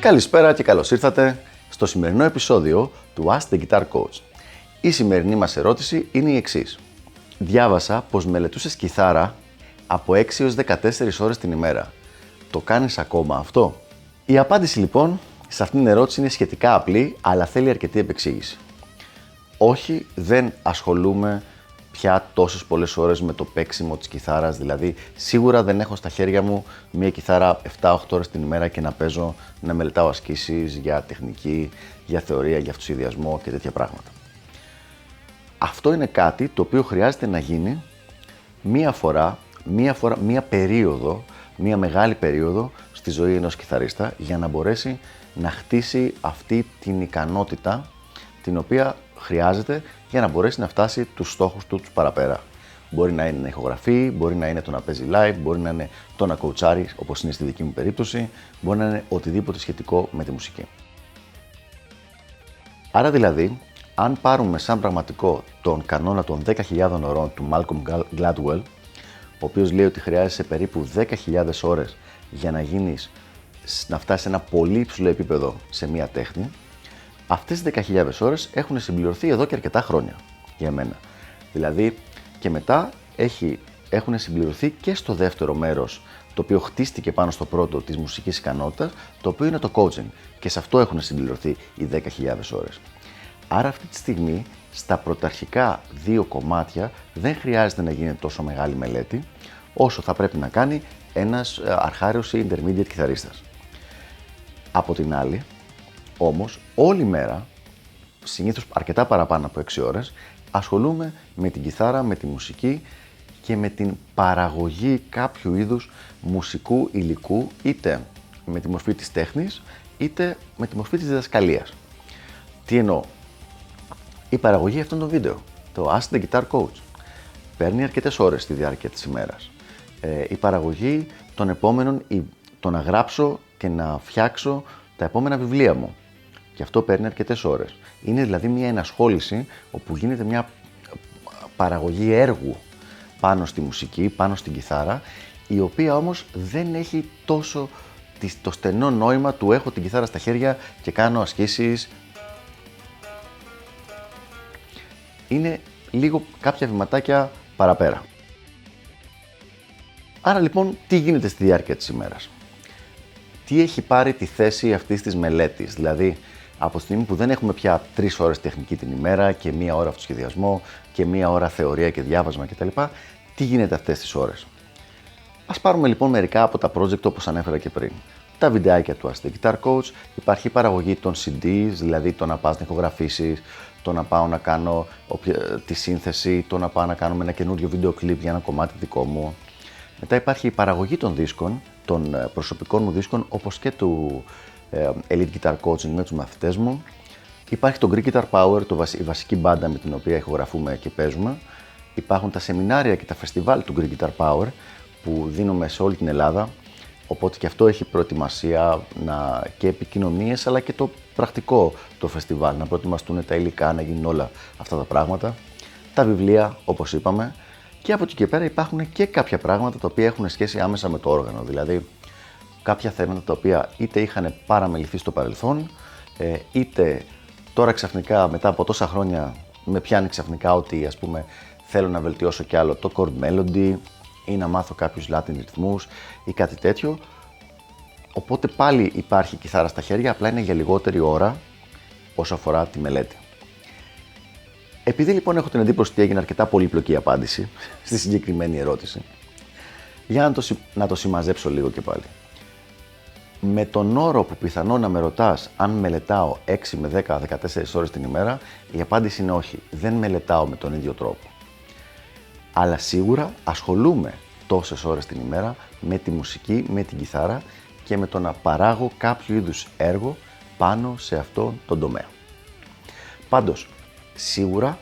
Καλησπέρα και καλώς ήρθατε στο σημερινό επεισόδιο του Ask the Guitar Coach. Η σημερινή μας ερώτηση είναι η εξής. Διάβασα πως μελετούσες κιθάρα από 6 έως 14 ώρες την ημέρα. Το κάνεις ακόμα αυτό; Η απάντηση λοιπόν σε αυτήν την ερώτηση είναι σχετικά απλή, αλλά θέλει αρκετή επεξήγηση. Όχι, δεν ασχολούμαι πια τόσες πολλές ώρες με το παίξιμο της κιθάρας, δηλαδή σίγουρα δεν έχω στα χέρια μου μια κιθάρα 7-8 ώρες την ημέρα και να παίζω, να μελετάω ασκήσεις για τεχνική, για θεωρία, για αυτοσχεδιασμό και τέτοια πράγματα. Αυτό είναι κάτι το οποίο χρειάζεται να γίνει μία φορά, μία, φορά, μία περίοδο, μία μεγάλη περίοδο στη ζωή ενός κιθαρίστα για να μπορέσει να χτίσει αυτή την ικανότητα την οποία χρειάζεται για να μπορέσει να φτάσει τους στόχους του τους παραπέρα. Μπορεί να είναι να ηχογραφεί, μπορεί να είναι το να παίζει live, μπορεί να είναι το να κοουτσάρει όπως είναι στη δική μου περίπτωση, μπορεί να είναι οτιδήποτε σχετικό με τη μουσική. Άρα δηλαδή, αν πάρουμε σαν πραγματικό τον κανόνα των 10.000 ωρών του Malcolm Gladwell, ο οποίος λέει ότι χρειάζεσαι περίπου 10.000 ώρες για να γίνεις, να φτάσεις σε ένα πολύ υψηλό επίπεδο σε μία τέχνη, αυτές τις 10.000 ώρες έχουν συμπληρωθεί εδώ και αρκετά χρόνια για μένα. Δηλαδή και μετά έχει, έχουν συμπληρωθεί και στο δεύτερο μέρος το οποίο χτίστηκε πάνω στο πρώτο της μουσικής ικανότητας, το οποίο είναι το coaching και σε αυτό έχουν συμπληρωθεί οι 10.000 ώρες. Άρα αυτή τη στιγμή στα πρωταρχικά δύο κομμάτια δεν χρειάζεται να γίνει τόσο μεγάλη μελέτη όσο θα πρέπει να κάνει ένας ε, αρχάριος ή intermediate κιθαρίστας. Από την άλλη, όμως, όλη μέρα, συνήθως αρκετά παραπάνω από 6 ώρες, ασχολούμαι με την κιθάρα, με τη μουσική και με την παραγωγή κάποιου είδους μουσικού υλικού, είτε με τη μορφή της τέχνης, είτε με τη μορφή της διδασκαλίας. Τι εννοώ; Η παραγωγή αυτών των βίντεο, το Ask the Guitar Coach, παίρνει αρκετές ώρες στη διάρκεια της ημέρας. Ε, η παραγωγή των επόμενων, το να γράψω και να φτιάξω τα επόμενα βιβλία μου. Και αυτό παίρνει αρκετές ώρες. Είναι δηλαδή μια ενασχόληση όπου γίνεται μια παραγωγή έργου πάνω στη μουσική, πάνω στην κιθάρα, η οποία όμως δεν έχει τόσο το στενό νόημα του έχω την κιθάρα στα χέρια και κάνω ασκήσεις. Είναι λίγο κάποια βηματάκια παραπέρα. Άρα λοιπόν, τι γίνεται στη διάρκεια της ημέρας; Τι έχει πάρει τη θέση αυτής της μελέτης, δηλαδή από τη στιγμή που δεν έχουμε πια τρεις ώρες τεχνική την ημέρα και μία ώρα αυτοσχεδιασμό και μία ώρα θεωρία και διάβασμα κτλ. Τι γίνεται αυτές τις ώρες; Α πάρουμε λοιπόν μερικά από τα project όπως ανέφερα και πριν. Τα βιντεάκια του Ask Guitar Coach, υπάρχει παραγωγή των CDs, δηλαδή το να πας να ηχογραφήσεις, το να πάω να κάνω τη σύνθεση, το να πάω να κάνουμε ένα καινούριο βίντεο κλιπ για ένα κομμάτι δικό μου. Μετά υπάρχει η παραγωγή των δίσκων, των ε, προσωπικών μου δίσκων, όπως και του ε, Elite Guitar Coaching με τους μαθητές μου. Υπάρχει το Greek Guitar Power, το, η βασική μπάντα με την οποία ηχογραφούμε και παίζουμε. Υπάρχουν τα σεμινάρια και τα φεστιβάλ του Greek Guitar Power που δίνουμε σε όλη την Ελλάδα. Οπότε και αυτό έχει προετοιμασία να, και επικοινωνίες, αλλά και το πρακτικό το φεστιβάλ. Να προετοιμαστούν τα υλικά, να γίνουν όλα αυτά τα πράγματα. Τα βιβλία, όπως είπαμε. Και από εκεί και πέρα υπάρχουν και κάποια πράγματα τα οποία έχουν σχέση άμεσα με το όργανο. Δηλαδή, κάποια θέματα τα οποία είτε είχαν παραμεληθεί στο παρελθόν, ε, είτε τώρα ξαφνικά μετά από τόσα χρόνια με πιάνει ξαφνικά ότι ας πούμε θέλω να βελτιώσω κι άλλο το chord melody ή να μάθω κάποιους Latin ρυθμούς ή κάτι τέτοιο. Οπότε πάλι υπάρχει κιθάρα στα χέρια, απλά είναι για λιγότερη ώρα όσο αφορά τη μελέτη. Επειδή λοιπόν έχω την εντύπωση ότι έγινε αρκετά πολύπλοκη απάντηση στη συγκεκριμένη ερώτηση, για να το, να το συμμαζέψω λίγο και πάλι με τον όρο που πιθανόν να με ρωτάς αν μελετάω 6 με 10, 14 ώρες την ημέρα, η απάντηση είναι όχι. Δεν μελετάω με τον ίδιο τρόπο. Αλλά σίγουρα ασχολούμαι τόσες ώρες την ημέρα με τη μουσική, με την κιθάρα και με το να παράγω κάποιο είδους έργο πάνω σε αυτό τον τομέα. Πάντως, σίγουρα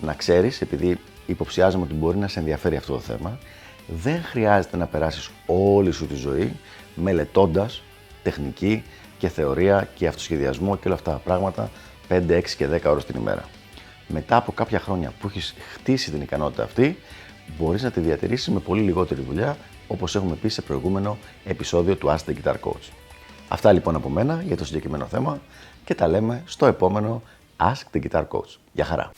να ξέρεις, επειδή υποψιάζομαι ότι μπορεί να σε ενδιαφέρει αυτό το θέμα, δεν χρειάζεται να περάσεις όλη σου τη ζωή μελετώντας τεχνική και θεωρία και αυτοσχεδιασμό και όλα αυτά τα πράγματα 5, 6 και 10 ώρες την ημέρα. μετά από κάποια χρόνια που έχεις χτίσει την ικανότητα αυτή, μπορείς να τη διατηρήσεις με πολύ λιγότερη δουλειά, όπως έχουμε πει σε προηγούμενο επεισόδιο του Ask the Guitar Coach. Αυτά λοιπόν από μένα για το συγκεκριμένο θέμα και τα λέμε στο επόμενο Ask the Guitar Coach. Γεια χαρά!